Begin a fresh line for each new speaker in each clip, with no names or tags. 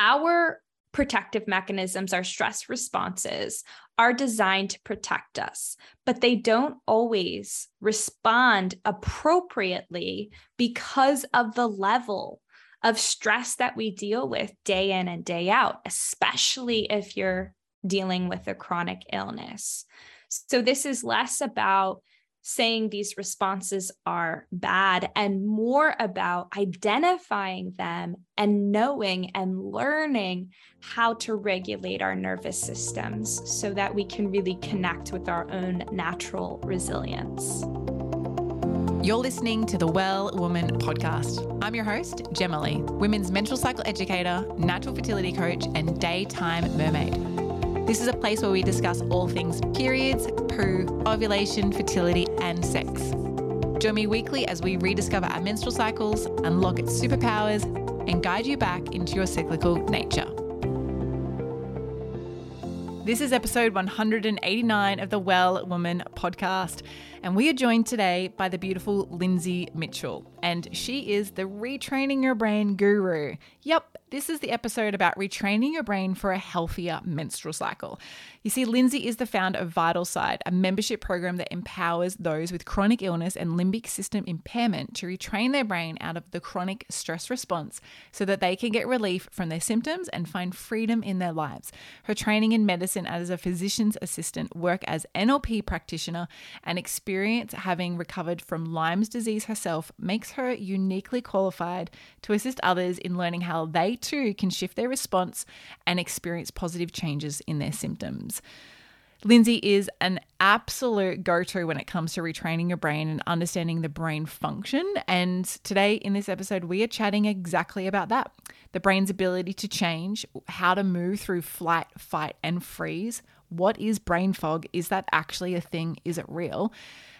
our protective mechanisms, our stress responses are designed to protect us, but they don't always respond appropriately because of the level of stress that we deal with day in and day out, especially if you're dealing with a chronic illness. So, this is less about saying these responses are bad and more about identifying them and knowing and learning how to regulate our nervous systems so that we can really connect with our own natural resilience.
You're listening to the Well Woman podcast. I'm your host, Jemalee, women's menstrual cycle educator, natural fertility coach, and daytime mermaid. This is a place where we discuss all things periods, poo, ovulation, fertility, and sex. Join me weekly as we rediscover our menstrual cycles, unlock its superpowers, and guide you back into your cyclical nature. This is episode 189 of the Well Woman podcast. And we are joined today by the beautiful Lindsay Mitchell, and she is the retraining your brain guru. Yep, this is the episode about retraining your brain for a healthier menstrual cycle. You see, Lindsay is the founder of Vital-Side, a membership program that empowers those with chronic illness and limbic system impairment to retrain their brain out of the chronic stress response so that they can get relief from their symptoms and find freedom in their lives. Her training in medicine as a physician's assistant, work as NLP practitioner, and experience having recovered from Lyme's disease herself makes her uniquely qualified to assist others in learning how they too can shift their response and experience positive changes in their symptoms. Lindsay is an absolute go to when it comes to retraining your brain and understanding the brain function. And today in this episode, we are chatting exactly about that the brain's ability to change, how to move through flight, fight, and freeze. What is brain fog? Is that actually a thing? Is it real?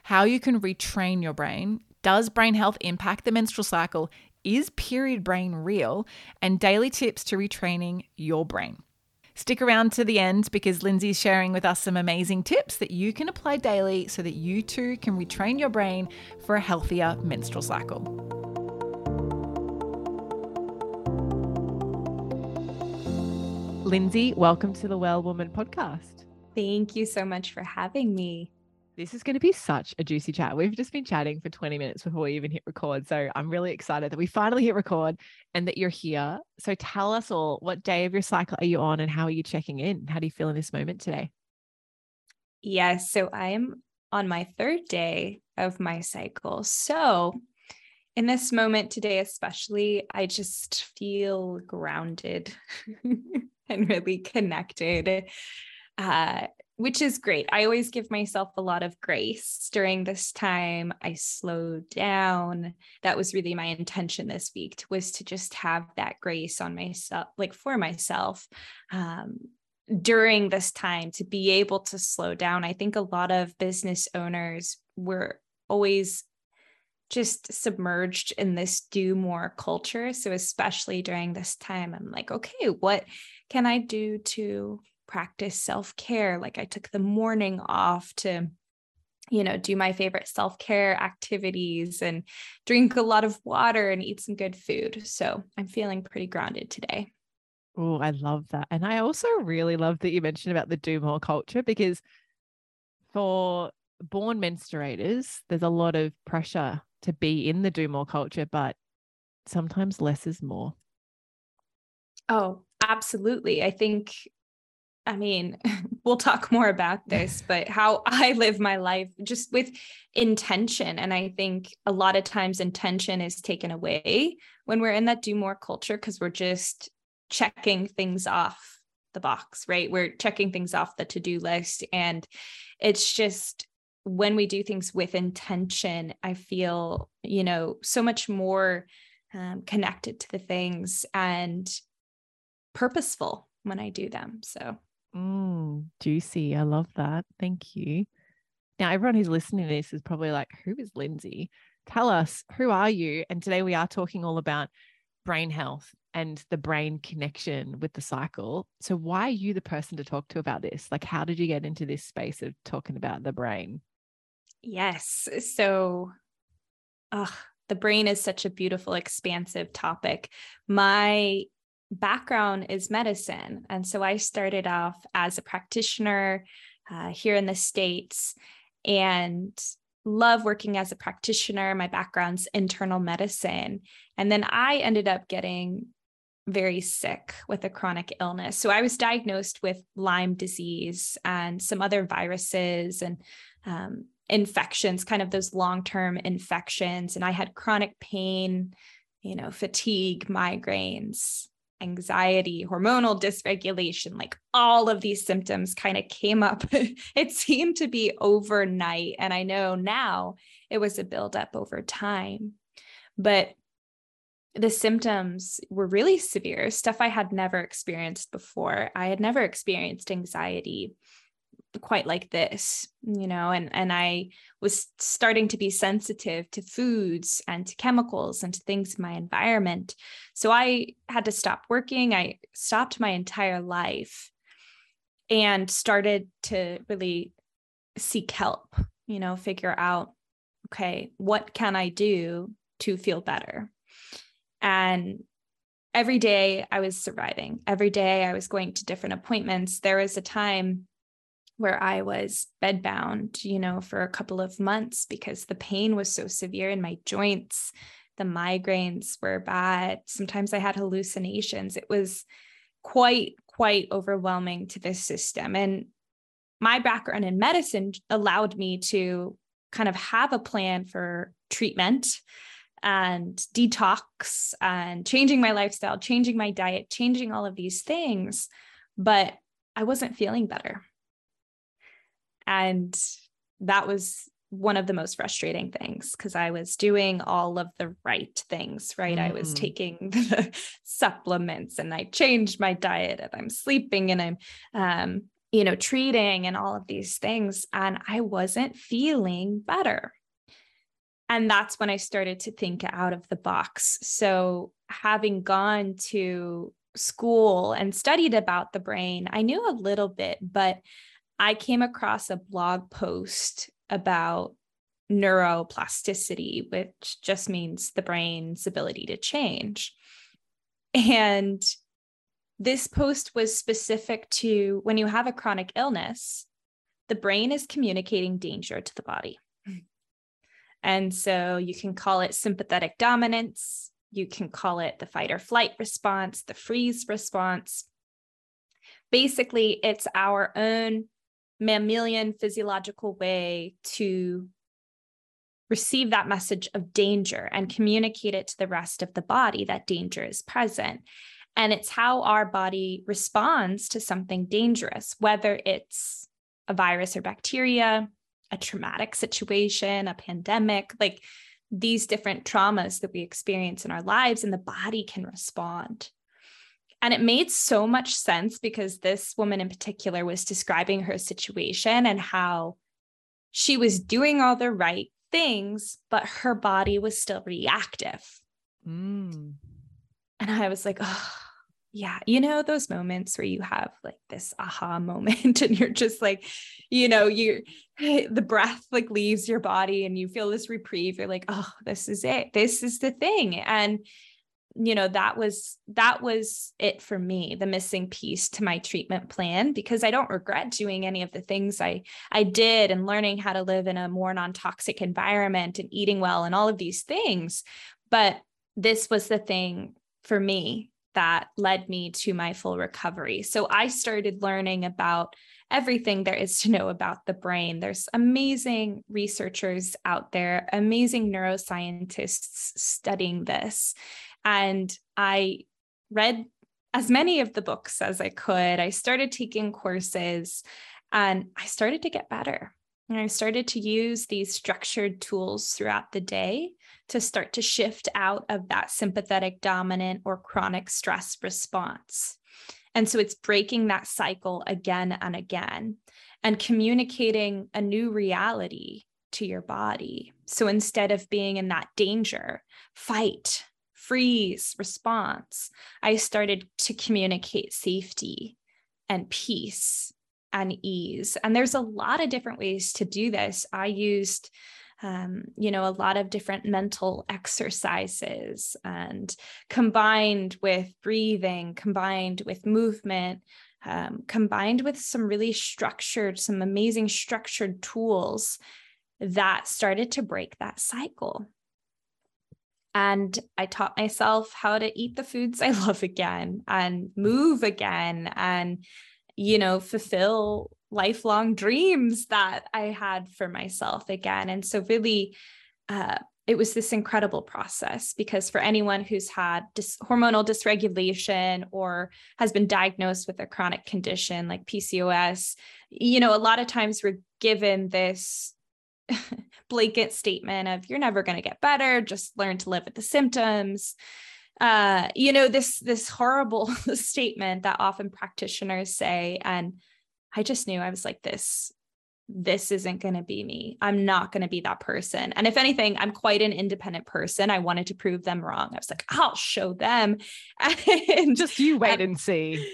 How you can retrain your brain. Does brain health impact the menstrual cycle? Is period brain real? And daily tips to retraining your brain. Stick around to the end because Lindsay's sharing with us some amazing tips that you can apply daily so that you too can retrain your brain for a healthier menstrual cycle. Lindsay, welcome to the Well Woman podcast.
Thank you so much for having me.
This is going to be such a juicy chat. We've just been chatting for 20 minutes before we even hit record. So I'm really excited that we finally hit record and that you're here. So tell us all what day of your cycle are you on and how are you checking in? How do you feel in this moment today?
Yes. So I am on my third day of my cycle. So in this moment today, especially, I just feel grounded and really connected. Uh, which is great. I always give myself a lot of grace during this time. I slow down. That was really my intention this week was to just have that grace on myself, like for myself. Um, during this time to be able to slow down. I think a lot of business owners were always just submerged in this do more culture. So, especially during this time, I'm like, okay, what can I do to practice self care. Like I took the morning off to, you know, do my favorite self care activities and drink a lot of water and eat some good food. So I'm feeling pretty grounded today.
Oh, I love that. And I also really love that you mentioned about the do more culture because for born menstruators, there's a lot of pressure to be in the do more culture, but sometimes less is more.
Oh, absolutely. I think I mean, we'll talk more about this, but how I live my life just with intention. And I think a lot of times intention is taken away when we're in that do more culture because we're just checking things off the box, right? We're checking things off the to do list. And it's just when we do things with intention, I feel, you know, so much more um, connected to the things and purposeful when I do them. So
Mm, juicy. I love that. Thank you. Now, everyone who's listening to this is probably like, who is Lindsay? Tell us, who are you? And today we are talking all about brain health and the brain connection with the cycle. So, why are you the person to talk to about this? Like, how did you get into this space of talking about the brain?
Yes. So, uh, the brain is such a beautiful, expansive topic. My background is medicine. And so I started off as a practitioner uh, here in the States and love working as a practitioner. My background's internal medicine. And then I ended up getting very sick with a chronic illness. So I was diagnosed with Lyme disease and some other viruses and um, infections, kind of those long term infections. And I had chronic pain, you know, fatigue, migraines, anxiety, hormonal dysregulation, like all of these symptoms kind of came up. it seemed to be overnight. And I know now it was a buildup over time. But the symptoms were really severe, stuff I had never experienced before. I had never experienced anxiety quite like this you know and and i was starting to be sensitive to foods and to chemicals and to things in my environment. So i had to stop working. I stopped my entire life and started to really seek help you know figure out okay what can i do to feel better? And every day i was surviving. Every day i was going to different appointments. There was a time where I was bedbound, you know, for a couple of months because the pain was so severe in my joints. The migraines were bad. Sometimes I had hallucinations. It was quite, quite overwhelming to this system. And my background in medicine allowed me to kind of have a plan for treatment and detox and changing my lifestyle, changing my diet, changing all of these things. But I wasn't feeling better. And that was one of the most frustrating things because I was doing all of the right things, right? Mm. I was mm. taking the supplements and I changed my diet and I'm sleeping and I'm, um, you know, treating and all of these things. And I wasn't feeling better. And that's when I started to think out of the box. So, having gone to school and studied about the brain, I knew a little bit, but I came across a blog post about neuroplasticity, which just means the brain's ability to change. And this post was specific to when you have a chronic illness, the brain is communicating danger to the body. And so you can call it sympathetic dominance, you can call it the fight or flight response, the freeze response. Basically, it's our own mammalian physiological way to receive that message of danger and communicate it to the rest of the body that danger is present. And it's how our body responds to something dangerous, whether it's a virus or bacteria, a traumatic situation, a pandemic, like these different traumas that we experience in our lives, and the body can respond. And it made so much sense because this woman in particular was describing her situation and how she was doing all the right things, but her body was still reactive. Mm. And I was like, oh, yeah, you know, those moments where you have like this aha moment and you're just like, you know, you the breath like leaves your body and you feel this reprieve. You're like, oh, this is it. This is the thing. And you know that was that was it for me the missing piece to my treatment plan because i don't regret doing any of the things i i did and learning how to live in a more non-toxic environment and eating well and all of these things but this was the thing for me that led me to my full recovery so i started learning about everything there is to know about the brain. There's amazing researchers out there, amazing neuroscientists studying this. And I read as many of the books as I could. I started taking courses and I started to get better. And I started to use these structured tools throughout the day to start to shift out of that sympathetic dominant or chronic stress response. And so it's breaking that cycle again and again and communicating a new reality to your body. So instead of being in that danger, fight, freeze response, I started to communicate safety and peace and ease. And there's a lot of different ways to do this. I used um, you know, a lot of different mental exercises and combined with breathing, combined with movement, um, combined with some really structured, some amazing structured tools that started to break that cycle. And I taught myself how to eat the foods I love again and move again and, you know, fulfill lifelong dreams that I had for myself again. And so, really, uh, it was this incredible process because for anyone who's had dis- hormonal dysregulation or has been diagnosed with a chronic condition like PCOS, you know, a lot of times we're given this blanket statement of you're never going to get better, just learn to live with the symptoms. Uh, you know, this this horrible statement that often practitioners say. And I just knew I was like, this, this isn't going to be me. I'm not going to be that person. And if anything, I'm quite an independent person. I wanted to prove them wrong. I was like, I'll show them.
And just you wait and, and see.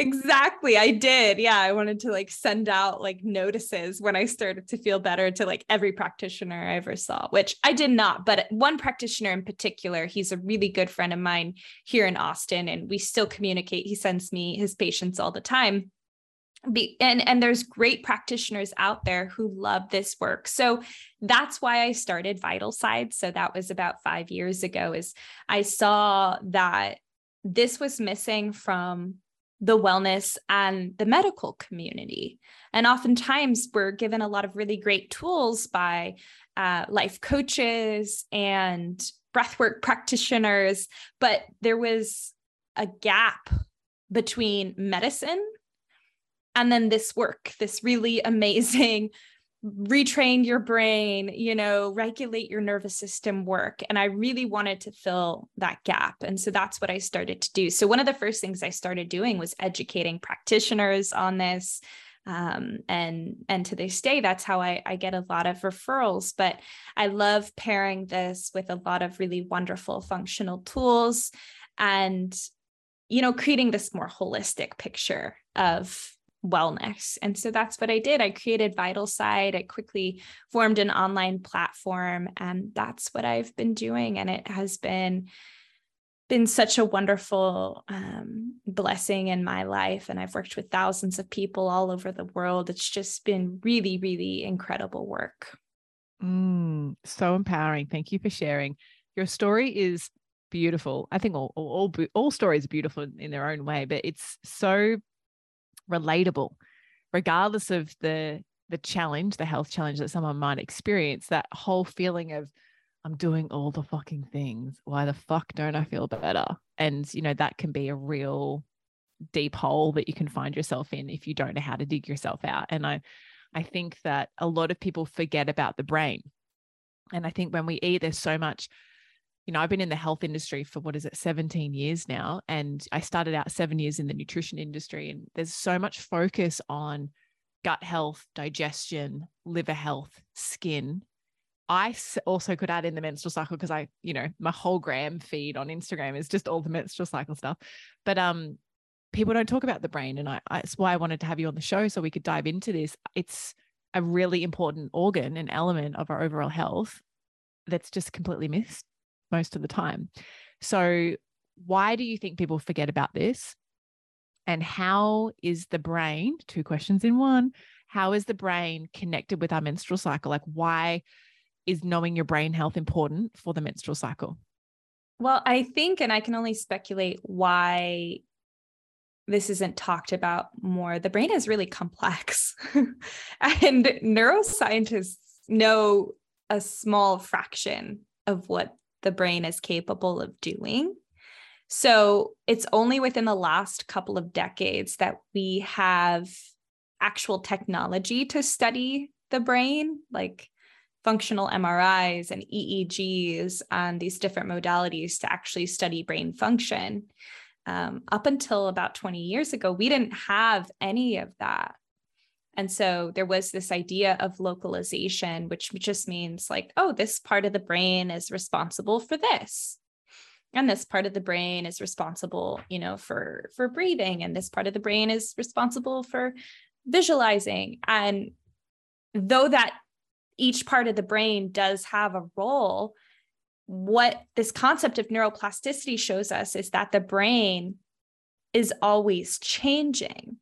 Exactly. I did. Yeah. I wanted to like send out like notices when I started to feel better to like every practitioner I ever saw, which I did not. But one practitioner in particular, he's a really good friend of mine here in Austin, and we still communicate. He sends me his patients all the time be, and and there's great practitioners out there who love this work so that's why i started Vital-Side so that was about five years ago is i saw that this was missing from the wellness and the medical community. And oftentimes we're given a lot of really great tools by uh, life coaches and breathwork practitioners but there was a gap between medicine and then this work this really amazing retrain your brain you know regulate your nervous system work and i really wanted to fill that gap and so that's what i started to do. So one of the first things i started doing was educating practitioners on this um, and and to this day that's how I, I get a lot of referrals but i love pairing this with a lot of really wonderful functional tools and you know creating this more holistic picture of wellness. And so that's what I did. I created Vital-Side. I quickly formed an online platform and that's what I've been doing and it has been been such a wonderful um, blessing in my life and I've worked with thousands of people all over the world. It's just been really really incredible work.
Mm, so empowering. Thank you for sharing. Your story is beautiful. I think all all all, all stories are beautiful in their own way, but it's so relatable, regardless of the the challenge, the health challenge that someone might experience, that whole feeling of I'm doing all the fucking things. Why the fuck don't I feel better? And you know, that can be a real deep hole that you can find yourself in if you don't know how to dig yourself out. And I I think that a lot of people forget about the brain. And I think when we eat, there's so much you know, I've been in the health industry for what is it, 17 years now. And I started out seven years in the nutrition industry. And there's so much focus on gut health, digestion, liver health, skin. I also could add in the menstrual cycle because I, you know, my whole gram feed on Instagram is just all the menstrual cycle stuff. But um, people don't talk about the brain. And I, I, that's why I wanted to have you on the show so we could dive into this. It's a really important organ and element of our overall health that's just completely missed most of the time. So, why do you think people forget about this? And how is the brain, two questions in one, how is the brain connected with our menstrual cycle? Like, why is knowing your brain health important for the menstrual cycle?
Well, I think, and I can only speculate why this isn't talked about more. The brain is really complex, and neuroscientists know a small fraction of what the brain is capable of doing. So it's only within the last couple of decades that we have actual technology to study the brain, like functional MRIs and EEGs and these different modalities to actually study brain function. Um, up until about 20 years ago, we didn't have any of that. And so there was this idea of localization, which just means like, oh, this part of the brain is responsible for this. And this part of the brain is responsible, you know, for for breathing. And this part of the brain is responsible for visualizing. And though that each part of the brain does have a role. What this concept of neuroplasticity shows us is that the brain is always changing.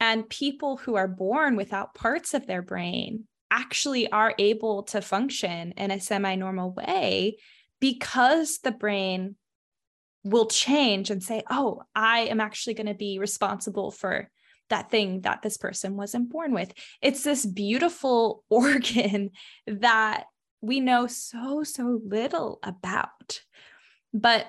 And people who are born without parts of their brain actually are able to function in a semi normal way because the brain will change and say, oh, I am actually going to be responsible for that thing that this person wasn't born with. It's this beautiful organ that we know so, so little about. But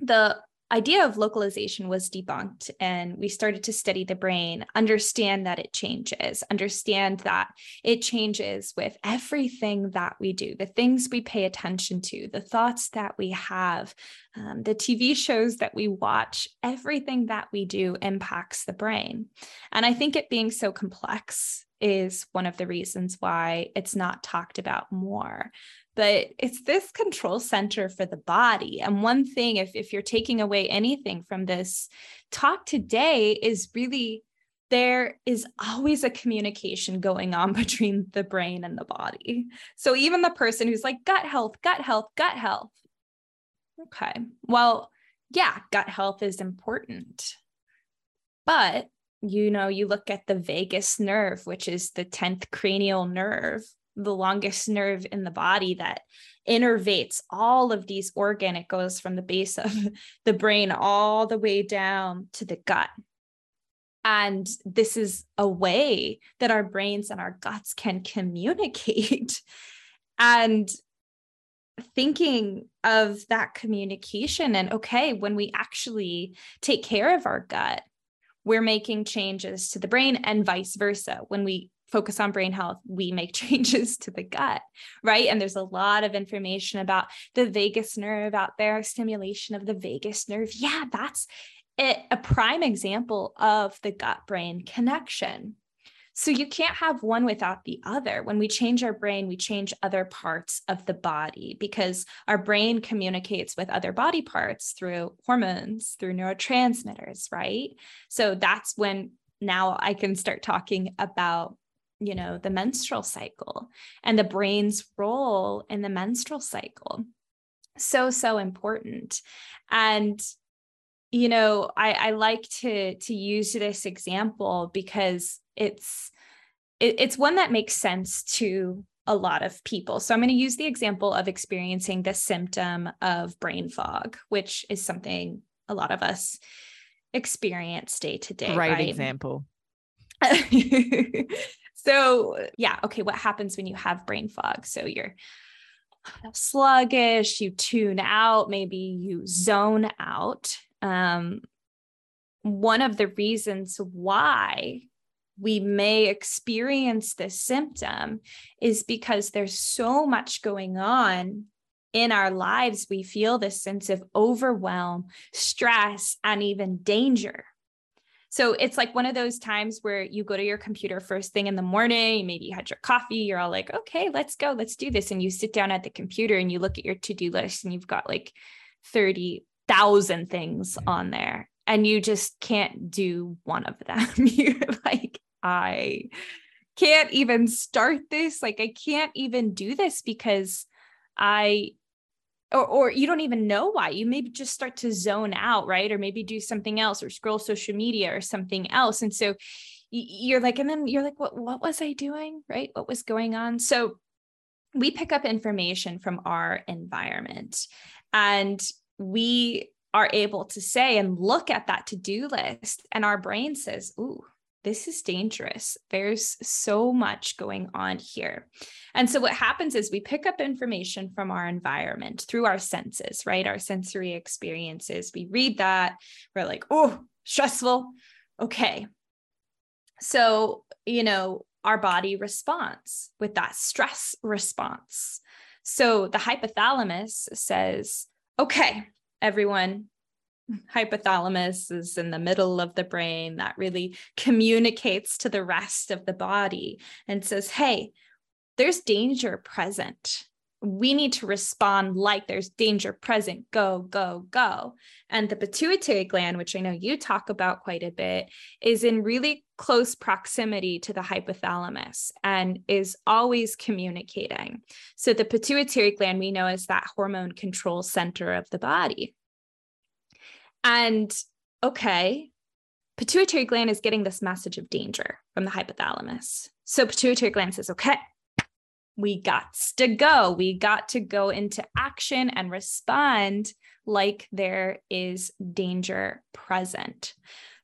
the idea of localization was debunked and we started to study the brain understand that it changes understand that it changes with everything that we do the things we pay attention to the thoughts that we have um, the tv shows that we watch. Everything that we do impacts the brain. And i think it being so complex is one of the reasons why it's not talked about more but it's this control center for the body. And one thing, if, if you're taking away anything from this talk today, is really there is always a communication going on between the brain and the body. So even the person who's like gut health, gut health, gut health. Okay. Well, yeah, gut health is important. But you know, you look at the vagus nerve, which is the 10th cranial nerve, the longest nerve in the body that innervates all of these organ. It goes from the base of the brain all the way down to the gut. And this is a way that our brains and our guts can communicate. And thinking of that communication and okay when we actually take care of our gut we're making changes to the brain and vice versa. When we focus on brain health, we make changes to the gut, right? And there's a lot of information about the vagus nerve out there, stimulation of the vagus nerve. Yeah, that's it, a prime example of the gut brain connection. So you can't have one without the other. When we change our brain, we change other parts of the body because our brain communicates with other body parts through hormones, through neurotransmitters, right? So that's when now I can start talking about you know the menstrual cycle and the brain's role in the menstrual cycle. So so important. And you know i i like to to use this example because it's it, it's one that makes sense to a lot of people. So i'm going to use the example of experiencing the symptom of brain fog which is something a lot of us experience day to day
great right? example
So, yeah, okay, what happens when you have brain fog? So you're sluggish, you tune out, maybe you zone out. Um, one of the reasons why we may experience this symptom is because there's so much going on in our lives. We feel this sense of overwhelm, stress, and even danger. So it's like one of those times where you go to your computer first thing in the morning, maybe you had your coffee, you're all like, okay, let's go, let's do this. And you sit down at the computer and you look at your to do list and you've got like 30,000 things on there and you just can't do one of them. you're like, I can't even start this. Like, I can't even do this because I or, or you don't even know why. You maybe just start to zone out right? Or maybe do something else or scroll social media or something else. And so you're like and then you're like what what was i doing? Right? What was going on? So we pick up information from our environment and we are able to say and look at that to-do list and our brain says ooh this is dangerous. There's so much going on here. And so, what happens is we pick up information from our environment through our senses, right? Our sensory experiences. We read that, we're like, oh, stressful. Okay. So, you know, our body responds with that stress response. So, the hypothalamus says, okay, everyone, hypothalamus is in the middle of the brain that really communicates to the rest of the body and says, hey, there's danger present. we need to respond like there's danger present, go, go, go. And the pituitary gland, which I know you talk about quite a bit, is in really close proximity to the hypothalamus and is always communicating. So the pituitary gland we know is that hormone control center of the body. And okay, pituitary gland is getting this message of danger from the hypothalamus. So pituitary gland says, okay, we got to go. We got to go into action and respond like there is danger present.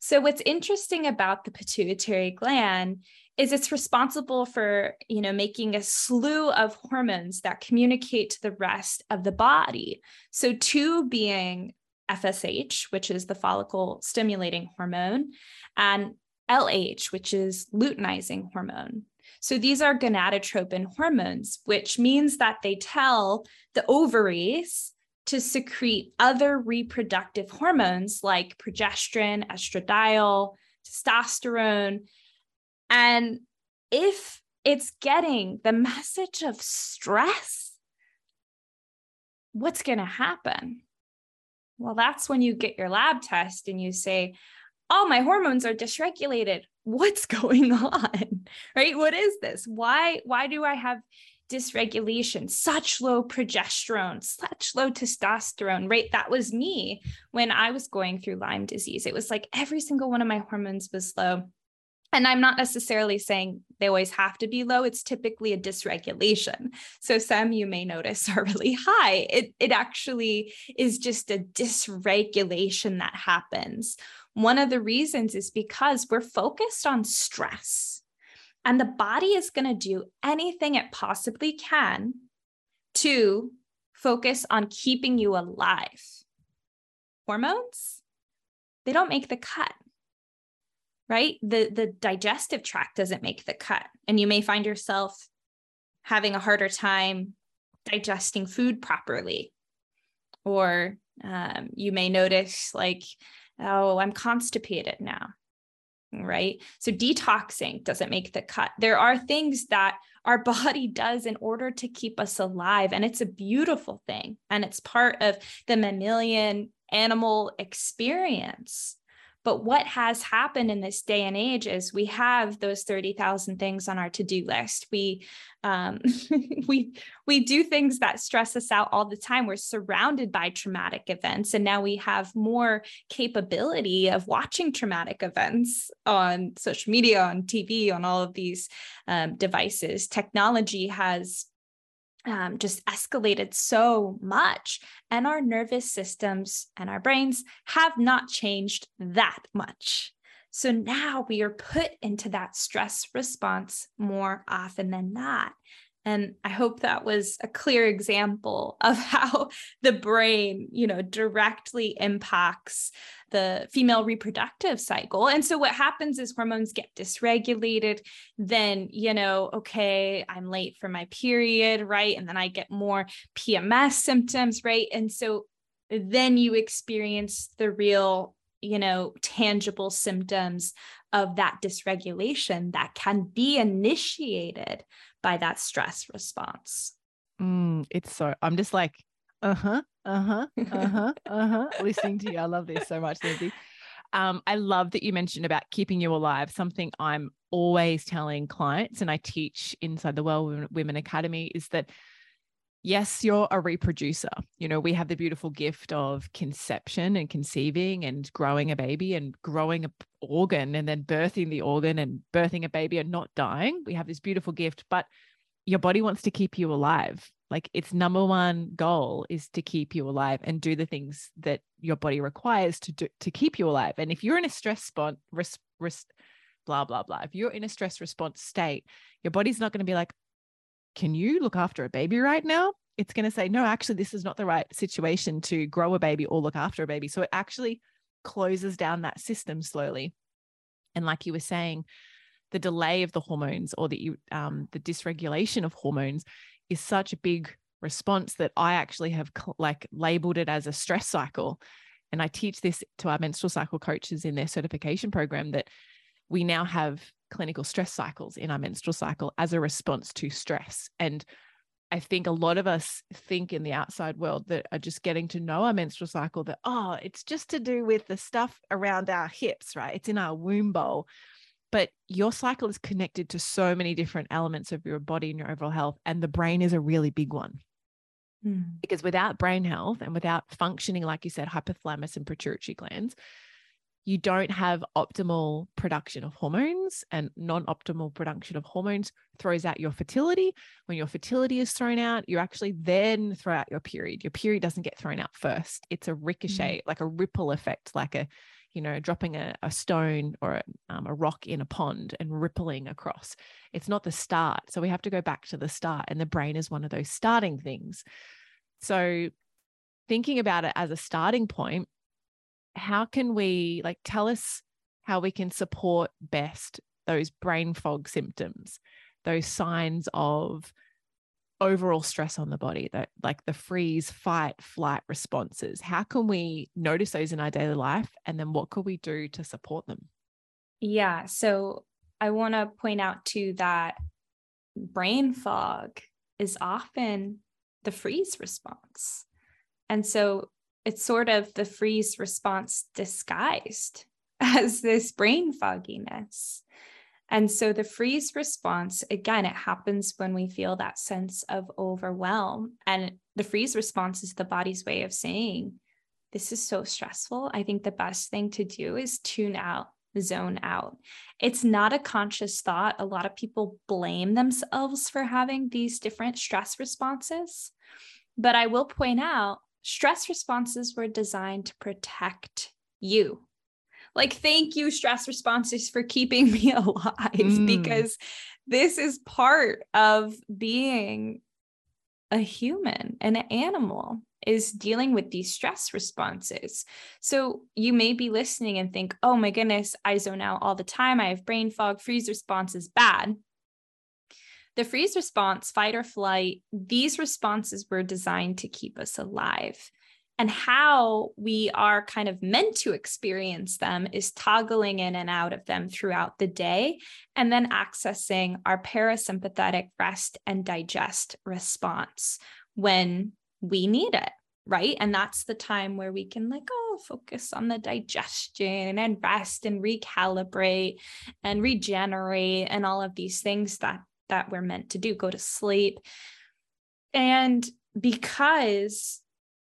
So what's interesting about the pituitary gland is it's responsible for, you know, making a slew of hormones that communicate to the rest of the body. So two being FSH, which is the follicle stimulating hormone, and LH, which is luteinizing hormone. So these are gonadotropin hormones, which means that they tell the ovaries to secrete other reproductive hormones like progesterone, estradiol, testosterone. And if it's getting the message of stress, what's going to happen? Well, that's when you get your lab test and you say, Oh, my hormones are dysregulated. What's going on? Right? What is this? Why why do i have dysregulation? Such low progesterone such low testosterone right? That was me when i was going through lyme disease. It was like every single one of my hormones was low and i'm not necessarily saying they always have to be low it's typically a dysregulation. So some you may notice are really high. It, it actually is just a dysregulation that happens. One of the reasons is because we're focused on stress, and the body is going to do anything it possibly can to focus on keeping you alive. Hormones, they don't make the cut right the the digestive tract doesn't make the cut and you may find yourself having a harder time digesting food properly or um, you may notice like oh, I'm constipated now. Right. So detoxing doesn't make the cut. There are things that our body does in order to keep us alive. And it's a beautiful thing. And it's part of the mammalian animal experience. But what has happened in this day and age is we have those 30,000 things on our to-do list. We um, we we do things that stress us out all the time. We're surrounded by traumatic events and now we have more capability of watching traumatic events on social media, on TV, on all of these um, devices. Technology has um, just escalated so much. And our nervous systems and our brains have not changed that much. So now we are put into that stress response more often than not. And I hope that was a clear example of how the brain, you know, directly impacts the female reproductive cycle. And so what happens is hormones get dysregulated. Then, you know, okay, I'm late for my period, right? And then I get more PMS symptoms, right? And so then you experience the real, you know, tangible symptoms of that dysregulation that can be initiated by that stress response.
Mm, it's so, I'm just like, uh huh, uh huh, uh huh, uh huh, listening to you. I love this so much, Lindsay. Um, I love that you mentioned about keeping you alive, something I'm always telling clients and I teach inside the Well Woman Academy is that yes, you're a reproducer. You know, we have the beautiful gift of conception and conceiving and growing a baby and growing an organ and then birthing the organ and birthing a baby and not dying. We have this beautiful gift, but your body wants to keep you alive. Like its number one goal is to keep you alive and do the things that your body requires to do to keep you alive. And if you're in a stress spot, res, res, blah blah blah. If you're in a stress response state, your body's not going to be like, can you look after a baby right now? It's going to say, no, actually, this is not the right situation to grow a baby or look after a baby. So it actually closes down that system slowly. And like you were saying, the delay of the hormones or the um, the dysregulation of hormones is such a big response that I actually have like labeled it as a stress cycle. And I teach this to our menstrual cycle coaches in their certification program that we now have clinical stress cycles in our menstrual cycle as a response to stress. And I think a lot of us think in the outside world that are just getting to know our menstrual cycle that, oh, it's just to do with the stuff around our hips, right? It's in our womb bowl. But your cycle is connected to so many different elements of your body and your overall health. And the brain is a really big one. Mm. Because without brain health and without functioning, like you said, hypothalamus and pituitary glands, you don't have optimal production of hormones and non-optimal production of hormones throws out your fertility when your fertility is thrown out you actually then throw out your period your period doesn't get thrown out first it's a ricochet mm-hmm. like a ripple effect like a you know dropping a, a stone or a, um, a rock in a pond and rippling across. It's not the start. So we have to go back to the start and the brain is one of those starting things. So thinking about it as a starting point how can we like tell us how we can support best those brain fog symptoms, those signs of overall stress on the body, that like the freeze, fight, flight responses? How can we notice those in our daily life? And then what could we do to support them?
Yeah. So I want to point out too that brain fog is often the freeze response. And so it's sort of the freeze response disguised as this brain fogginess. And so the freeze response, again, it happens when we feel that sense of overwhelm. And the freeze response is the body's way of saying, This is so stressful. I think the best thing to do is tune out, zone out. It's not a conscious thought. A lot of people blame themselves for having these different stress responses. But I will point out stress responses were designed to protect you. Like, thank you, stress responses, for keeping me alive mm. because this is part of being a human, and an animal is dealing with these stress responses. So you may be listening and think, oh my goodness, I zone out all the time. I have brain fog, freeze response is bad. The freeze response, fight or flight, these responses were designed to keep us alive. And how we are kind of meant to experience them is toggling in and out of them throughout the day, and then accessing our parasympathetic rest and digest response when we need it right? And that's the time where we can like, oh, focus on the digestion and rest and recalibrate and regenerate and all of these things that that we're meant to do go to sleep and because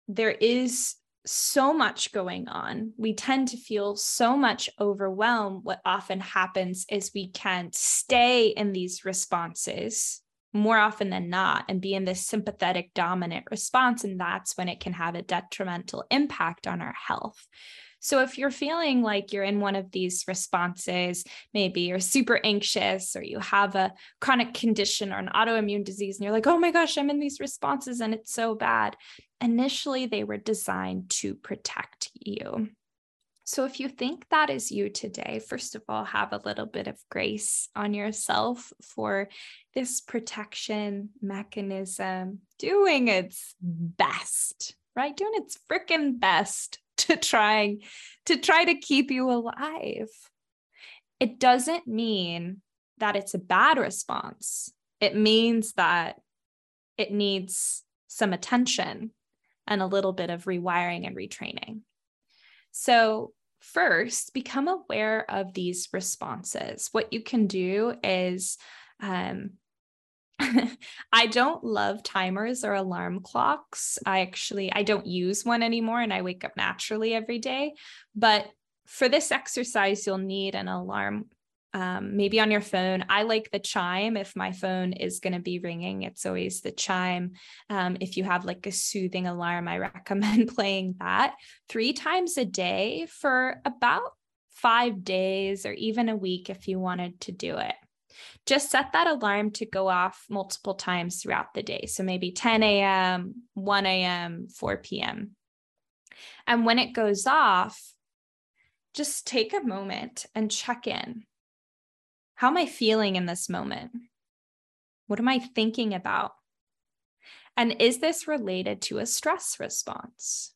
there is so much going on. We tend to feel so much overwhelmed what often happens is we can't stay in these responses more often than not and be in this sympathetic dominant response and that's when it can have a detrimental impact on our health so if you're feeling like you're in one of these responses, maybe you're super anxious or you have a chronic condition or an autoimmune disease, and you're like, oh my gosh, I'm in these responses and it's so bad. Initially, they were designed to protect you. So, if you think that is you today, first of all, have a little bit of grace on yourself for this protection mechanism doing its mm-hmm. best, right? Doing its freaking best to trying to try to keep you alive. It doesn't mean that it's a bad response. It means that it needs some attention and a little bit of rewiring and retraining. So, first, become aware of these responses. What you can do is um, I don't love timers or alarm clocks. I actually I don't use one anymore and I wake up naturally every day, but for this exercise you'll need an alarm um, maybe on your phone. I like the chime if my phone is going to be ringing. It's always the chime. Um, if you have like a soothing alarm, I recommend playing that three times a day for about five days or even a week if you wanted to do it just set that alarm to go off multiple times throughout the day. So maybe 10 a.m., 1 a.m., 4 p.m. And when it goes off, just take a moment and check in. How am I feeling in this moment? What am I thinking about? And is this related to a stress response?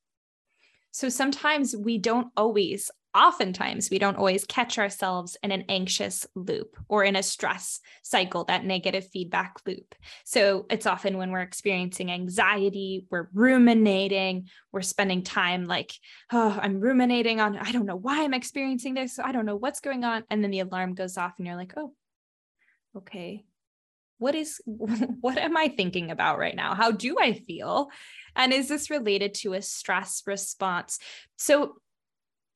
So sometimes we don't always oftentimes we don't always catch ourselves in an anxious loop or in a stress cycle, that negative feedback loop. So it's often when we're experiencing anxiety, we're ruminating, we're spending time like, oh, I'm ruminating on, I don't know why I'm experiencing this. I don't know what's going on. And then the alarm goes off and you're like, oh, okay. What is, what am I thinking about right now? How do I feel? And is this related to a stress response? So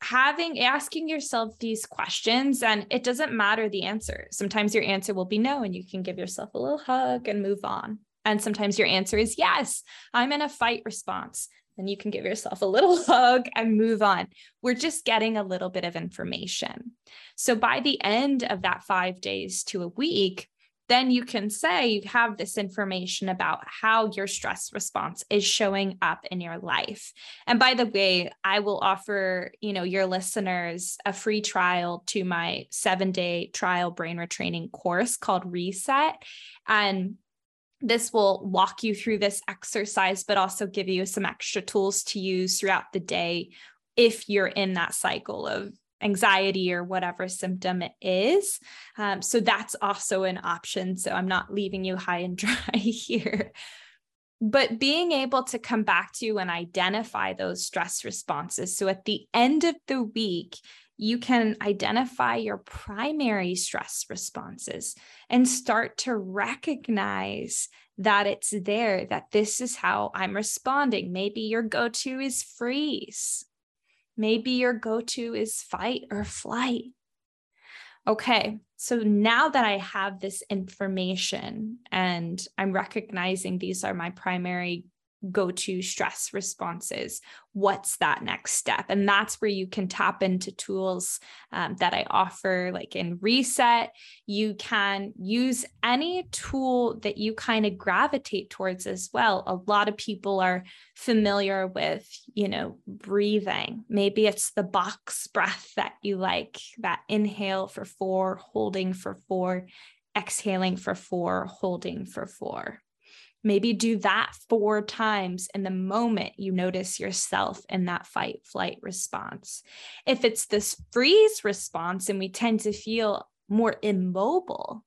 having asking yourself these questions and it doesn't matter the answer. Sometimes your answer will be no and you can give yourself a little hug and move on. And sometimes your answer is yes i'm in a fight response. Then you can give yourself a little hug and move on. We're just getting a little bit of information. So by the end of that 5 days to a week then you can say you have this information about how your stress response is showing up in your life. And by the way, I will offer, you know, your listeners a free trial to my 7-day trial brain retraining course called Reset and this will walk you through this exercise but also give you some extra tools to use throughout the day if you're in that cycle of anxiety or whatever symptom it is. Um, so that's also an option. So I'm not leaving you high and dry here. But being able to come back to and identify those stress responses. So at the end of the week, you can identify your primary stress responses and start to recognize that it's there, that this is how I'm responding. Maybe your go to is freeze. Maybe your go to is fight or flight. Okay, so now that I have this information and I'm recognizing these are my primary go to stress responses what's that next step? And that's where you can tap into tools um, that i offer like in reset. You can use any tool that you kind of gravitate towards as well. A lot of people are familiar with you know breathing. Maybe it's the box breath that you like that inhale for four holding for four exhaling for four holding for four Maybe do that four times in the moment you notice yourself in that fight flight response. If it's this freeze response and we tend to feel more immobile,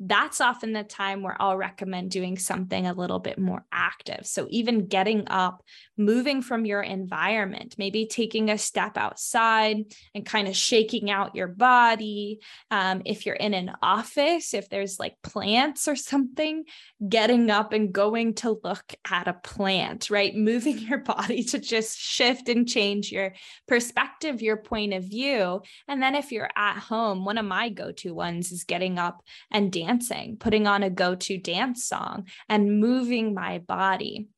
that's often the time where I'll recommend doing something a little bit more active. So, even getting up, moving from your environment, maybe taking a step outside and kind of shaking out your body. Um, if you're in an office, if there's like plants or something, getting up and going to look at a plant, right? Moving your body to just shift and change your perspective, your point of view. And then if you're at home, one of my go to ones is getting up and dancing dancing, putting on a go to dance song, and moving my body.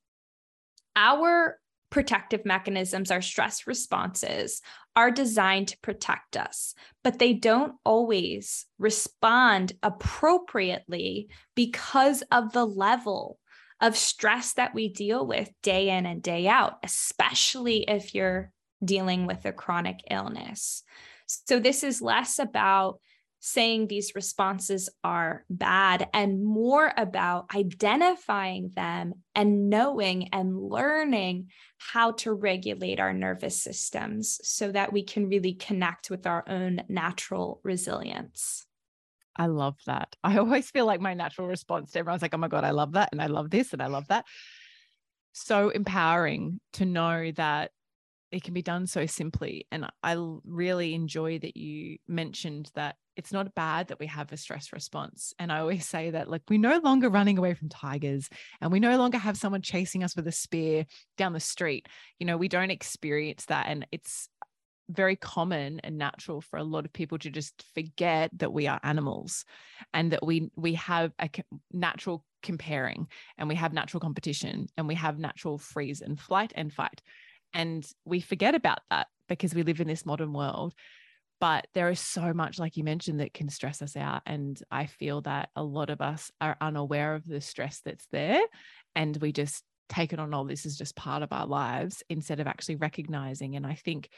Our protective mechanisms, our stress responses, are designed to protect us, but they don't always respond appropriately because of the level of stress that we deal with day in and day out, especially if you're dealing with a chronic illness. So, this is less about saying these responses are bad and more about identifying them and knowing and learning how to regulate our nervous systems so that we can really connect with our own natural resilience.
I love that. I always feel like my natural response to everyone's like, oh my God, I love that. And I love this and I love that. So empowering to know that it can be done so simply. And I really enjoy that you mentioned that it's not bad that we have a stress response. And I always say that, like, we're no longer running away from tigers and we no longer have someone chasing us with a spear down the street. You know, we don't experience that. And it's very common and natural for a lot of people to just forget that we are animals and that we we have a natural comparing and we have natural competition and we have natural freeze and flight and fight and we forget about that because we live in this modern world. But there is so much like you mentioned that can stress us out. And i feel that a lot of us are unaware of the stress that's there. And we just take it on all oh, this is just part of our lives instead of actually recognizing. And i think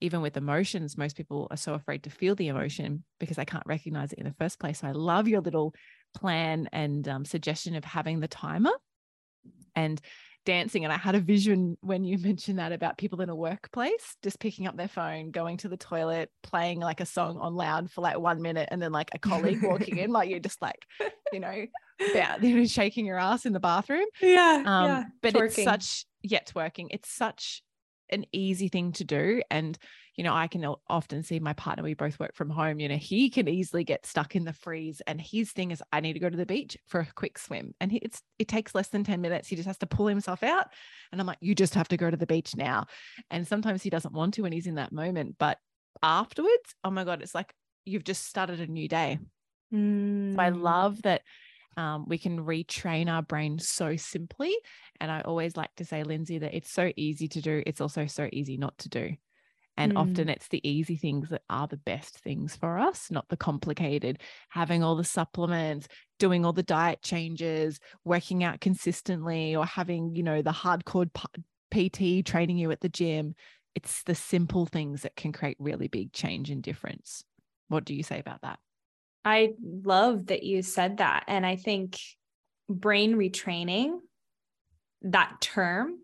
even with emotions most people are so afraid to feel the emotion because they can't recognize it in the first place. So i love your little plan and um, suggestion of having the timer. And dancing. And I had a vision when you mentioned that about people in a workplace just picking up their phone, going to the toilet, playing like a song on loud for like one minute, and then like a colleague walking in, like you're just like, you know, about, you know, shaking your ass in the bathroom.
Yeah.
Um,
yeah.
but
Twerking.
it's such, yeah, working It's such an easy thing to do. And, you know, I can often see my partner, we both work from home, you know, he can easily get stuck in the freeze. And his thing is, I need to go to the beach for a quick swim. And he, it's, it takes less than 10 minutes. He just has to pull himself out. And I'm like, you just have to go to the beach now. And sometimes he doesn't want to when he's in that moment. But afterwards, oh my God, it's like you've just started a new day. So I
Mm.
love that um, we can retrain our brain so simply. And I always like to say, Lindsay, that it's so easy to do. It's also so easy not to do. And
Mm.
often it's the easy things that are the best things for us, not the complicated, having all the supplements, doing all the diet changes, working out consistently, or having, you know, the hardcore PT training you at the gym. It's the simple things that can create really big change and difference. What do you say about that?
I love that you said that. And I think brain retraining, that term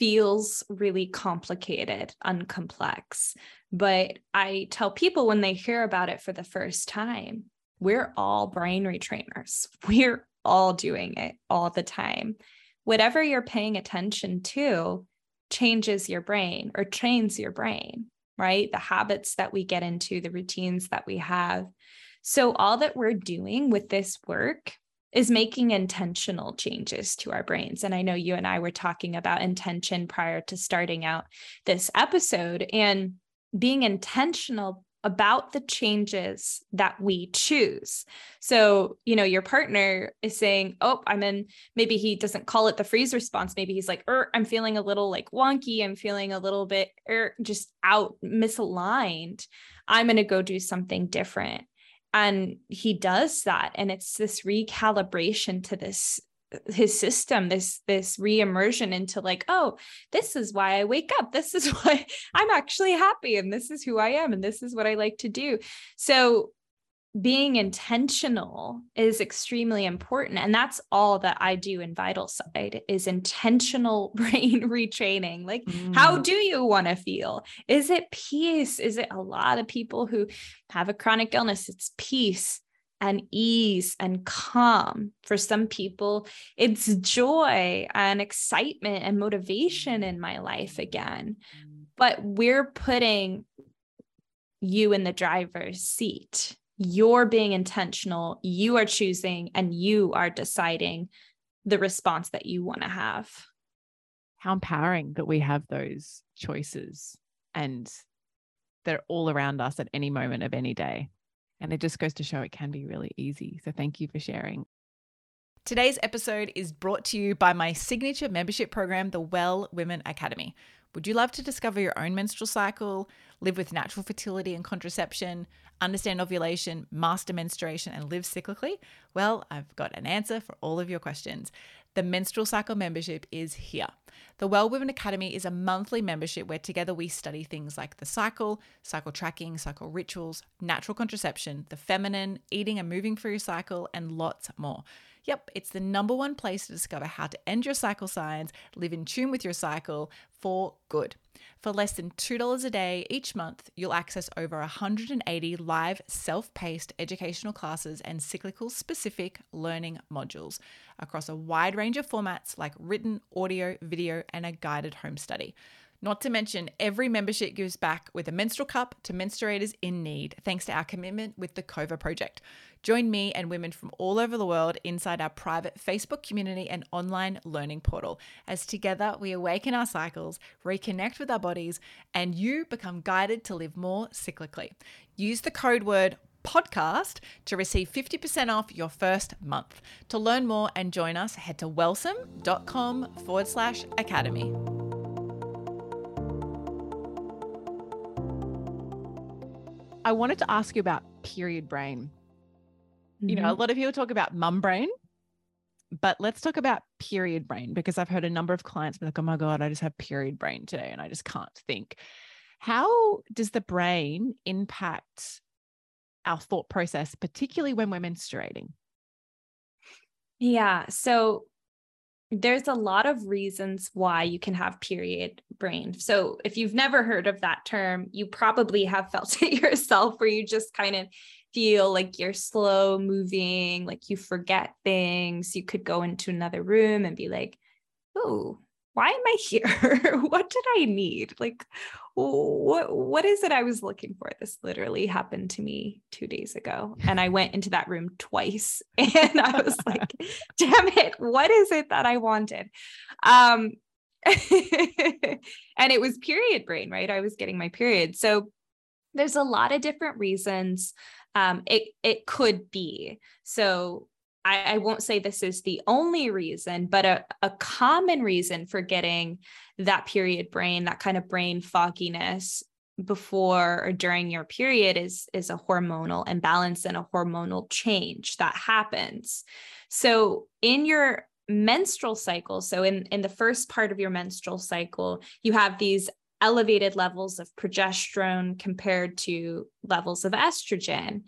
feels really complicated, uncomplex. But I tell people when they hear about it for the first time, we're all brain retrainers. We're all doing it all the time. Whatever you're paying attention to changes your brain or trains your brain, right? The habits that we get into, the routines that we have. So, all that we're doing with this work is making intentional changes to our brains. And I know you and I were talking about intention prior to starting out this episode and being intentional about the changes that we choose. So, you know, your partner is saying, Oh, I'm in, maybe he doesn't call it the freeze response. Maybe he's like, er, I'm feeling a little like wonky. I'm feeling a little bit er, just out misaligned. I'm going to go do something different and he does that. And it's this recalibration to this his system this this re-immersion into like oh this is why i wake up. This is why i'm actually happy. And this is who i am. And this is what i like to do. So being intentional is extremely important and that's all that i do in Vital-Side is intentional brain retraining. Like how
Mm.
do you want to feel? Is it peace? Is it a lot of people who have a chronic illness? It's peace and ease and calm. For some people it's joy and excitement and motivation in my life again. But we're putting you in the driver's seat you're being intentional you are choosing and you are deciding the response that you want to have
how empowering that we have those choices and they're all around us at any moment of any day. And it just goes to show it can be really easy. So thank you for sharing. Today's episode is brought to you by my signature membership program, the Well Woman Academy. Would you love to discover your own menstrual cycle, live with natural fertility and contraception, understand ovulation, master menstruation, and live cyclically? Well, I've got an answer for all of your questions. The menstrual cycle membership is here. The Well Woman Academy is a monthly membership where together we study things like the cycle, cycle tracking, cycle rituals, natural contraception, the feminine, eating and moving through your cycle, and lots more. Yep, it's the number one place to discover how to end your cycle signs, live in tune with your cycle for good. For less than $2 a day each month, you'll access over 180 live, self paced educational classes and cyclical specific learning modules across a wide range of formats like written, audio, video, and a guided home study. Not to mention, every membership gives back with a menstrual cup to menstruators in need, thanks to our commitment with the COVA Project. Join me and women from all over the world inside our private Facebook community and online learning portal, as together we awaken our cycles, reconnect with our bodies, and you become guided to live more cyclically. Use the code word podcast to receive 50% off your first month. To learn more and join us, head to wellsome.com forward slash academy. I wanted to ask you about period brain. You know, a mm-hmm. lot of people talk about mum brain, but let's talk about period brain because I've heard a number of clients be like, oh my God, I just have period brain today and I just can't think. How does the brain impact our thought process, particularly when we're menstruating?
Yeah. So there's a lot of reasons why you can have period brain. So, if you've never heard of that term, you probably have felt it yourself where you just kind of feel like you're slow moving, like you forget things. You could go into another room and be like, oh, why am I here? what did I need? Like, what what is it I was looking for? This literally happened to me two days ago, and I went into that room twice, and I was like, "Damn it! What is it that I wanted?" Um, and it was period brain, right? I was getting my period, so there's a lot of different reasons um, it it could be. So I, I, won't say this is the only reason, but a, a common reason for getting that period brain, that kind of brain fogginess before or during your period is is a hormonal imbalance and a hormonal change that happens. So in your menstrual cycle, so in in the first part of your menstrual cycle, you have these elevated levels of progesterone compared to levels of estrogen.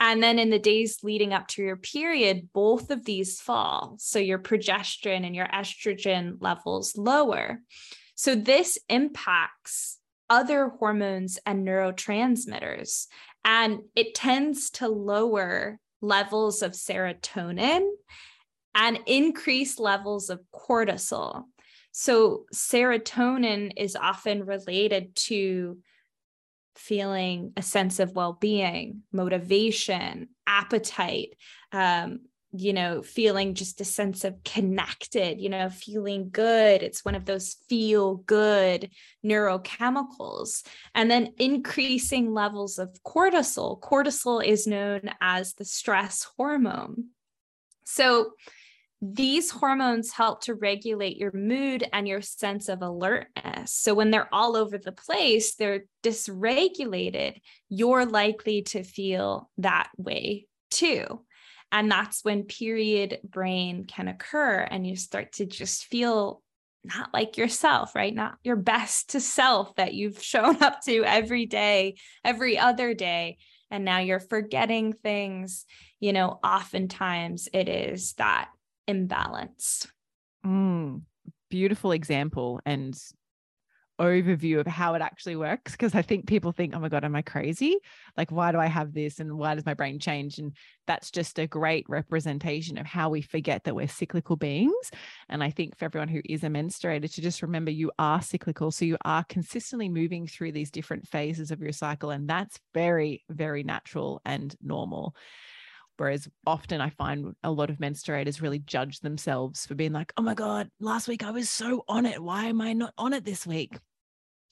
And then in the days leading up to your period, both of these fall. So your progesterone and your estrogen levels lower. So this impacts other hormones and neurotransmitters, and it tends to lower levels of serotonin and increase levels of cortisol. So, serotonin is often related to feeling a sense of well being, motivation, appetite, um, you know, feeling just a sense of connected, you know, feeling good. It's one of those feel good neurochemicals. And then increasing levels of cortisol. Cortisol is known as the stress hormone. So, these hormones help to regulate your mood and your sense of alertness. So when they're all over the place, they're dysregulated, you're likely to feel that way too. And that's when period brain can occur and you start to just feel not like yourself, right? Not your best to self that you've shown up to every day, every other day. And now you're forgetting things. You know, oftentimes it is that imbalanced.
Mm, beautiful example and overview of how it actually works because I think people think, oh my God, am I crazy? Like, why do I have this? And why does my brain change? And that's just a great representation of how we forget that we're cyclical beings. And I think for everyone who is a menstruator to just remember you are cyclical. So you are consistently moving through these different phases of your cycle. And that's very, very natural and normal. Whereas often I find a lot of menstruators really judge themselves for being like, oh my God, last week I was so on it. Why am I not on it this week?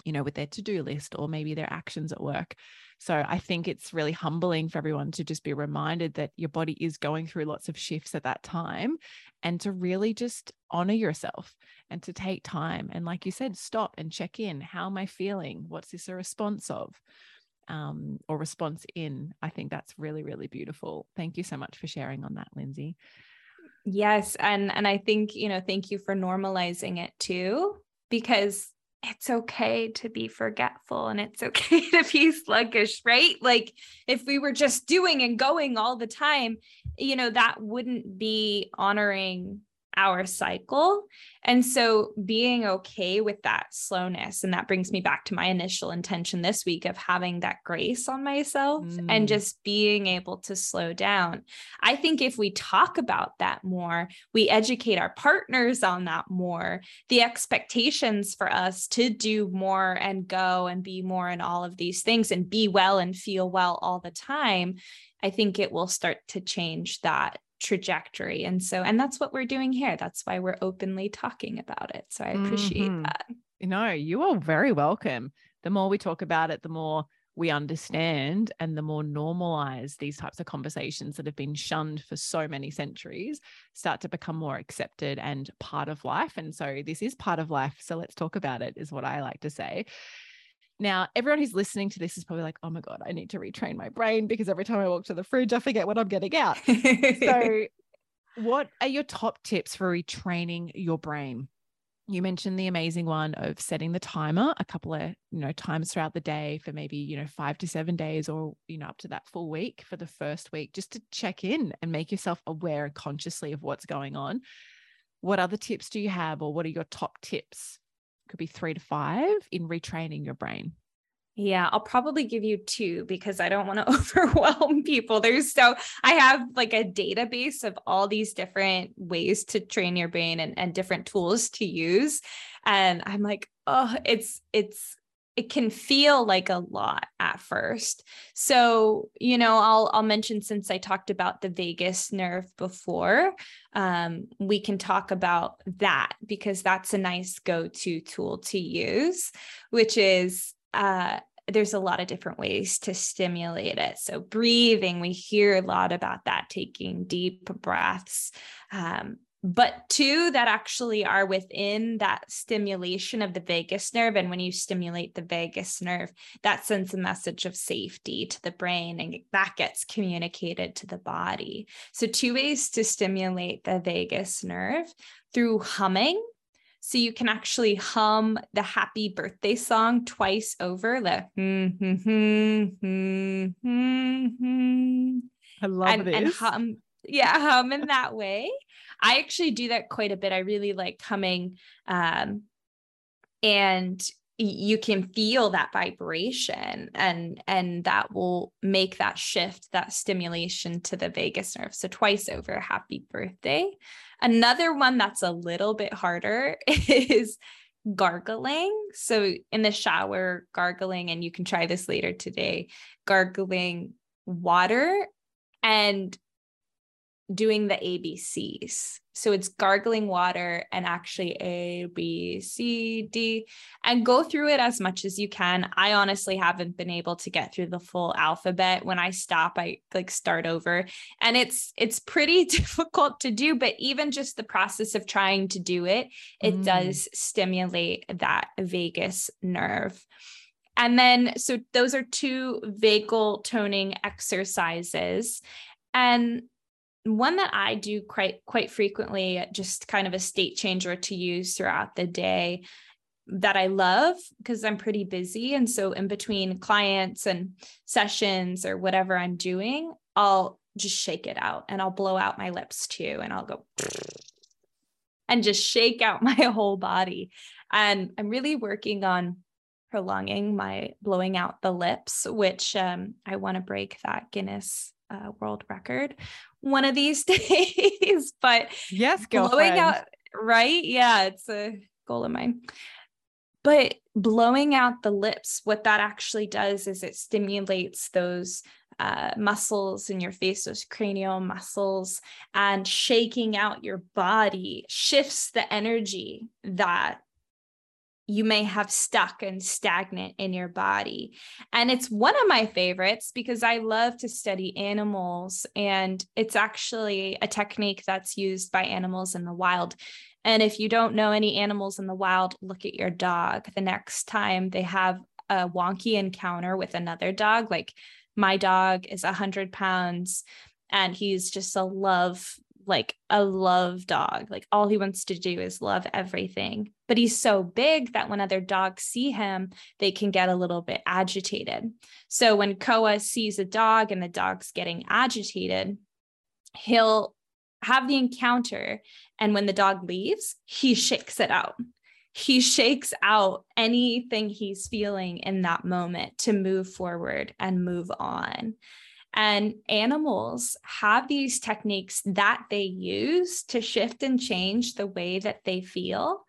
You know, with their to do list or maybe their actions at work. So I think it's really humbling for everyone to just be reminded that your body is going through lots of shifts at that time and to really just honor yourself and to take time. And like you said, stop and check in. How am I feeling? What's this a response of? Um, or response in. I think that's really, really beautiful. Thank you so much for sharing on that, Lindsay.
Yes. And and I think, you know, thank you for normalizing it too, because it's okay to be forgetful and it's okay to be sluggish, right? Like if we were just doing and going all the time, you know, that wouldn't be honoring our cycle. And so being okay with that slowness, and that brings me back to my initial intention this week of having that grace on myself mm. and just being able to slow down. I think if we talk about that more, we educate our partners on that more, the expectations for us to do more and go and be more in all of these things and be well and feel well all the time. I think it will start to change that trajectory. And so, and that's what we're doing here. That's why we're openly talking about it. So I appreciate mm-hmm. that.
No, you are very welcome. The more we talk about it, the more we understand and the more normalized these types of conversations that have been shunned for so many centuries start to become more accepted and part of life. And so this is part of life. So let's talk about it, is what I like to say. Now, everyone who's listening to this is probably like, oh my God, I need to retrain my brain because every time I walk to the fridge, I forget what I'm getting out. so, what are your top tips for retraining your brain? You mentioned the amazing one of setting the timer a couple of, you know, times throughout the day for maybe, you know, five to seven days or, you know, up to that full week for the first week, just to check in and make yourself aware consciously of what's going on what other tips do you have, or what are your top tips? Could be three to five in retraining your brain.
Yeah, I'll probably give you two because I don't want to overwhelm people. There's so I have like a database of all these different ways to train your brain and, and different tools to use. And I'm like, oh, it's it's it can feel like a lot at first. So, you know, I'll I'll mention since I talked about the vagus nerve before, um, we can talk about that because that's a nice go-to tool to use, which is uh, there's a lot of different ways to stimulate it. So, breathing, we hear a lot about that, taking deep breaths. Um, but two that actually are within that stimulation of the vagus nerve. And when you stimulate the vagus nerve, that sends a message of safety to the brain and that gets communicated to the body. So, two ways to stimulate the vagus nerve through humming. So you can actually hum the happy birthday song twice over the hmm, hmm, hmm, hmm, hmm,
hmm. I love
and,
this.
And hum, yeah, hum in that way. I actually do that quite a bit. I really like coming Um, and you can feel that vibration and and that will make that shift that stimulation to the vagus nerve. So twice over happy birthday. Another one that's a little bit harder is gargling. So in the shower gargling and you can try this later today gargling water. And doing the ABCs. So it's gargling water and actually A, B, C, D, and go through it as much as you can. I honestly haven't been able to get through the full alphabet. When I stop, I like start over. And it's it's pretty difficult to do, but even just the process of trying to do it, it mm. does stimulate that vagus nerve. And then, so those are two vagal toning exercises. And one that I do quite quite frequently, just kind of a state changer to use throughout the day that I love because I'm pretty busy. And so in between clients and sessions or whatever I'm doing, I'll just shake it out and I'll blow out my lips too. And I'll go and just shake out my whole body. And I'm really working on prolonging my blowing out the lips, which um, I want to break that Guinness uh, world record one of these days. but
yes,
blowing out, right? Yeah, it's a goal of mine. But blowing out the lips, what that actually does is it stimulates those uh, muscles in your face, those cranial muscles, and shaking out your body shifts the energy that you may have stuck and stagnant in your body. And it's one of my favorites because I love to study animals. And it's actually a technique that's used by animals in the wild. And if you don't know any animals in the wild, look at your dog. The next time they have a wonky encounter with another dog, like my dog is 100 pounds and he's just a love like a love dog. Like all he wants to do is love everything. But he's so big that when other dogs see him, they can get a little bit agitated. So when Koa sees a dog and the dog's getting agitated, he'll have the encounter. And when the dog leaves, he shakes it out. He shakes out anything he's feeling in that moment to move forward and move on. And animals have these techniques that they use to shift and change the way that they feel.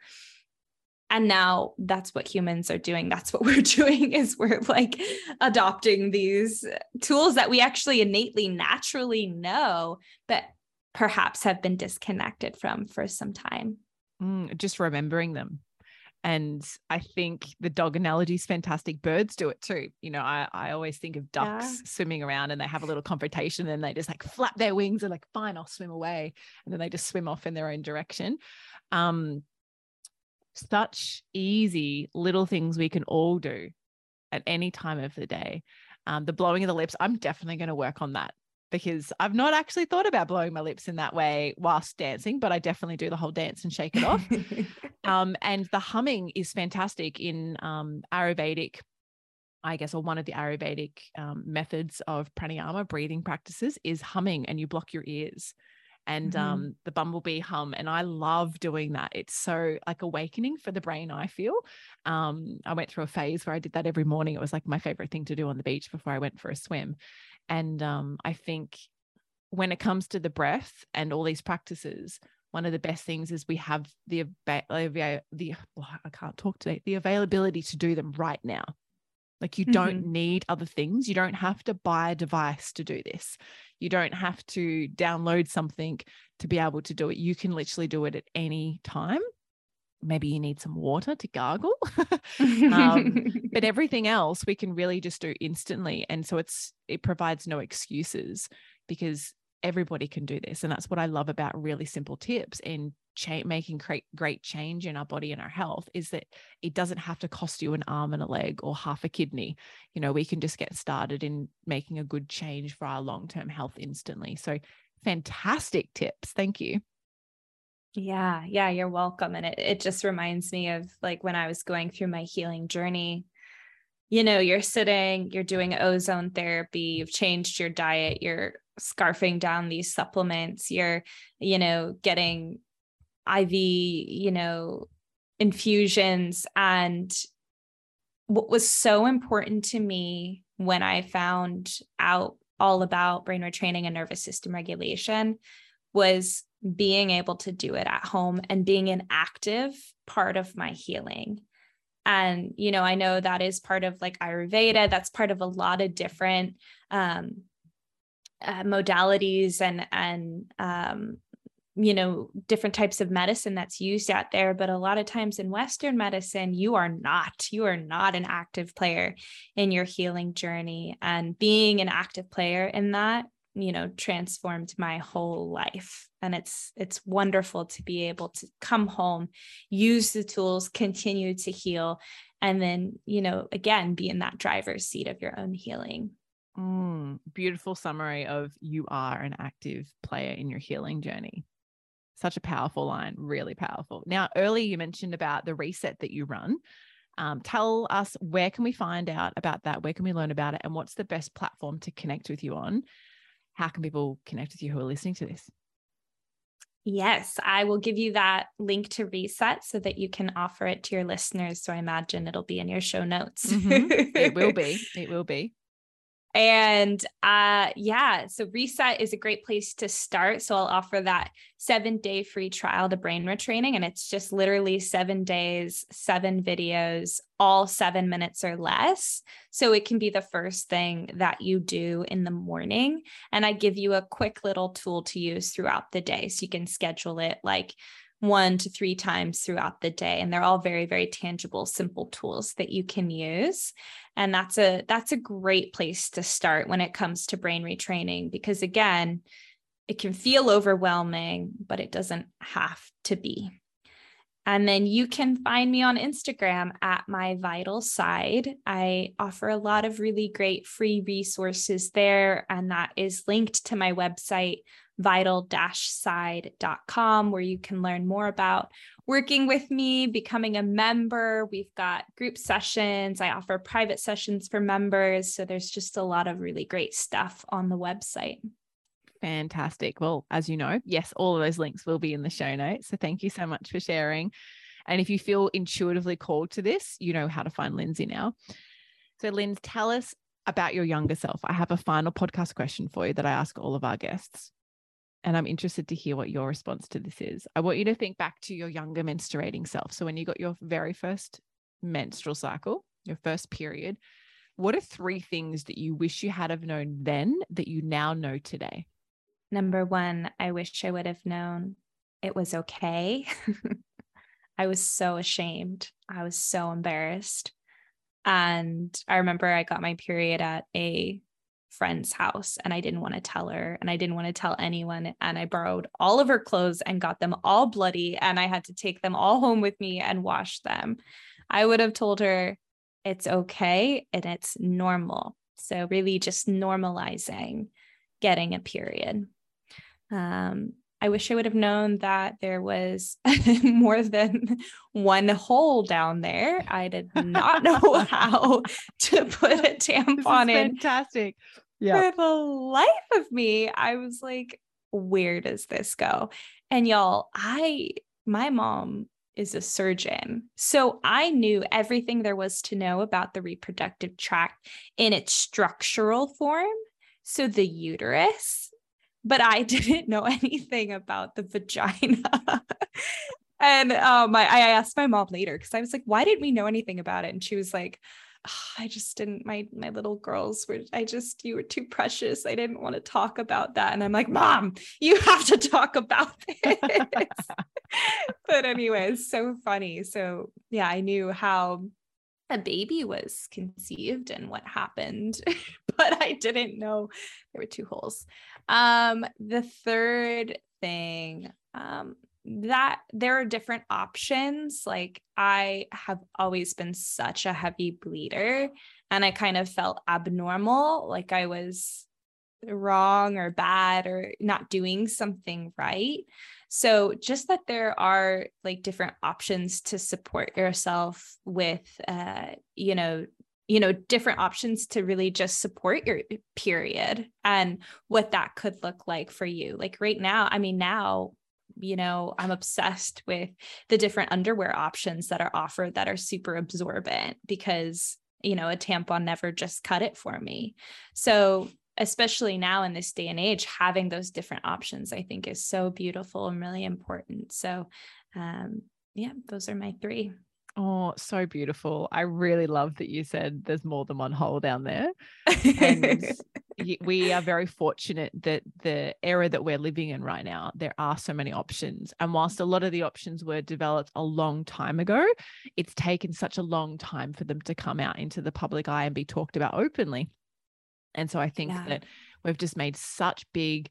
And now that's what humans are doing. That's what we're doing is we're like adopting these tools that we actually innately naturally know, but perhaps have been disconnected from for some time.
Mm, just remembering them and I think the dog analogy is fantastic. Birds do it too. You know, I, I always think of ducks yeah. swimming around and they have a little confrontation and they just like flap their wings and like, fine, I'll swim away. And then they just swim off in their own direction. Um, such easy little things we can all do at any time of the day. Um, the blowing of the lips, I'm definitely going to work on that because I've not actually thought about blowing my lips in that way whilst dancing, but I definitely do the whole dance and shake it off. um, and the humming is fantastic in um, Ayurvedic, I guess, or one of the Ayurvedic um, methods of pranayama breathing practices is humming, and you block your ears. and mm-hmm. um, the bumblebee hum. And I love doing that. It's so like awakening for the brain, I feel. Um, I went through a phase where I did that every morning. It was like my favorite thing to do on the beach before I went for a swim. And um, I think when it comes to the breath and all these practices, one of the best things is we have the the, the oh, I can't talk today the availability to do them right now. Like you mm-hmm. don't need other things. You don't have to buy a device to do this. You don't have to download something to be able to do it. You can literally do it at any time. Maybe you need some water to gargle. um, but everything else we can really just do instantly. And so it's it provides no excuses because everybody can do this. And that's what I love about really simple tips in cha- making great, great change in our body and our health is that it doesn't have to cost you an arm and a leg or half a kidney. You know, we can just get started in making a good change for our long term health instantly. So, fantastic tips. Thank you.
Yeah, yeah, you're welcome. And it, it just reminds me of like when I was going through my healing journey. You know, you're sitting, you're doing ozone therapy, you've changed your diet, you're scarfing down these supplements, you're, you know, getting IV, you know, infusions. And what was so important to me when I found out all about brain retraining and nervous system regulation was being able to do it at home and being an active part of my healing. And, you know, I know that is part of like Ayurveda, that's part of a lot of different um, uh, modalities and, and um, you know different types of medicine that's used out there. But a lot of times in western medicine you are not you are not an active player in your healing journey. And being an active player in that you know transformed my whole life and it's it's wonderful to be able to come home use the tools continue to heal and then you know again be in that driver's seat of your own healing
mm, beautiful summary of you are an active player in your healing journey such a powerful line, really powerful. Now, earlier you mentioned about the reset that you run. Um, tell us where can we find out about that? Where can we learn about it? And what's the best platform to connect with you on? How can people connect with you who are listening to this?
Yes, I will give you that link to reset so that you can offer it to your listeners. So I imagine it'll be in your show notes.
mm-hmm. It will be. It will be.
And uh yeah, so reset is a great place to start. So I'll offer that 7-day free trial to brain retraining and it's just literally 7 days, 7 videos, all 7 minutes or less. So it can be the first thing that you do in the morning and I give you a quick little tool to use throughout the day so you can schedule it like one to three times throughout the day and they're all very very tangible simple tools that you can use and that's a that's a great place to start when it comes to brain retraining because again it can feel overwhelming but it doesn't have to be and then you can find me on Instagram at my vital side. I offer a lot of really great free resources there, and that is linked to my website, vital-side.com where you can learn more about working with me, becoming a member. We've got group sessions. I offer private sessions for members. So there's just a lot of really great stuff on the website.
Fantastic. Well, as you know, yes, all of those links will be in the show notes. So thank you so much for sharing. And if you feel intuitively called to this, you know how to find Lindsay now. So, Lindsay, tell us about your younger self. I have a final podcast question for you that I ask all of our guests and I'm interested to hear what your response to this is. I want you to think back to your younger menstruating self. So, when you got your very first menstrual cycle, your first period, what are three things that you wish you had have known then that you now know today?
Number one, I wish I would have known it was okay. I was so ashamed. I was so embarrassed. And I remember I got my period at a friend's house and I didn't want to tell her and I didn't want to tell anyone. And I borrowed all of her clothes and got them all bloody. And I had to take them all home with me and wash them. I would have told her it's okay and it's normal. So, really, just normalizing getting a period. Um, I wish I would have known that there was more than one hole down there. I did not know how to put a tampon
in. Fantastic.
Yeah. For the life of me, I was like, where does this go? And y'all, I, my mom is a surgeon. So I knew everything there was to know about the reproductive tract in its structural form. So the uterus, but I didn't know anything about the vagina. and um, I, I asked my mom later because I was like, why didn't we know anything about it? And she was like, oh, I just didn't my my little girls were I just you were too precious. I didn't want to talk about that. And I'm like, Mom, you have to talk about this. but anyway, it's so funny. So yeah, I knew how a baby was conceived and what happened, but I didn't know there were two holes. Um, the third thing, um, that there are different options. Like I have always been such a heavy bleeder and I kind of felt abnormal, like I was wrong or bad or not doing something right. So just that there are like different options to support yourself with uh you know you know different options to really just support your period and what that could look like for you. Like right now, I mean now you know, I'm obsessed with the different underwear options that are offered that are super absorbent because, you know, a tampon never just cut it for me. So, especially now in this day and age, having those different options, I think is so beautiful and really important. So, um, yeah, those are my three.
Oh, so beautiful. I really love that you said there's more than one hole down there. And we are very fortunate that the era that we're living in right now, there are so many options. And whilst a lot of the options were developed a long time ago, it's taken such a long time for them to come out into the public eye and be talked about openly. And so I think yeah. that we've just made such big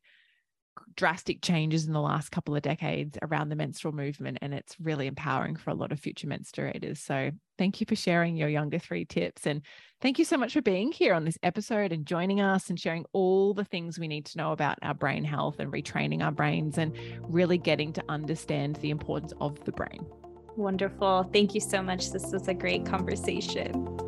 drastic changes in the last couple of decades around the menstrual movement and it's really empowering for a lot of future menstruators. So thank you for sharing your younger three tips and thank you so much for being here on this episode and joining us and sharing all the things we need to know about our brain health and retraining our brains and really getting to understand the importance of the brain.
Wonderful. Thank you so much. This was a great conversation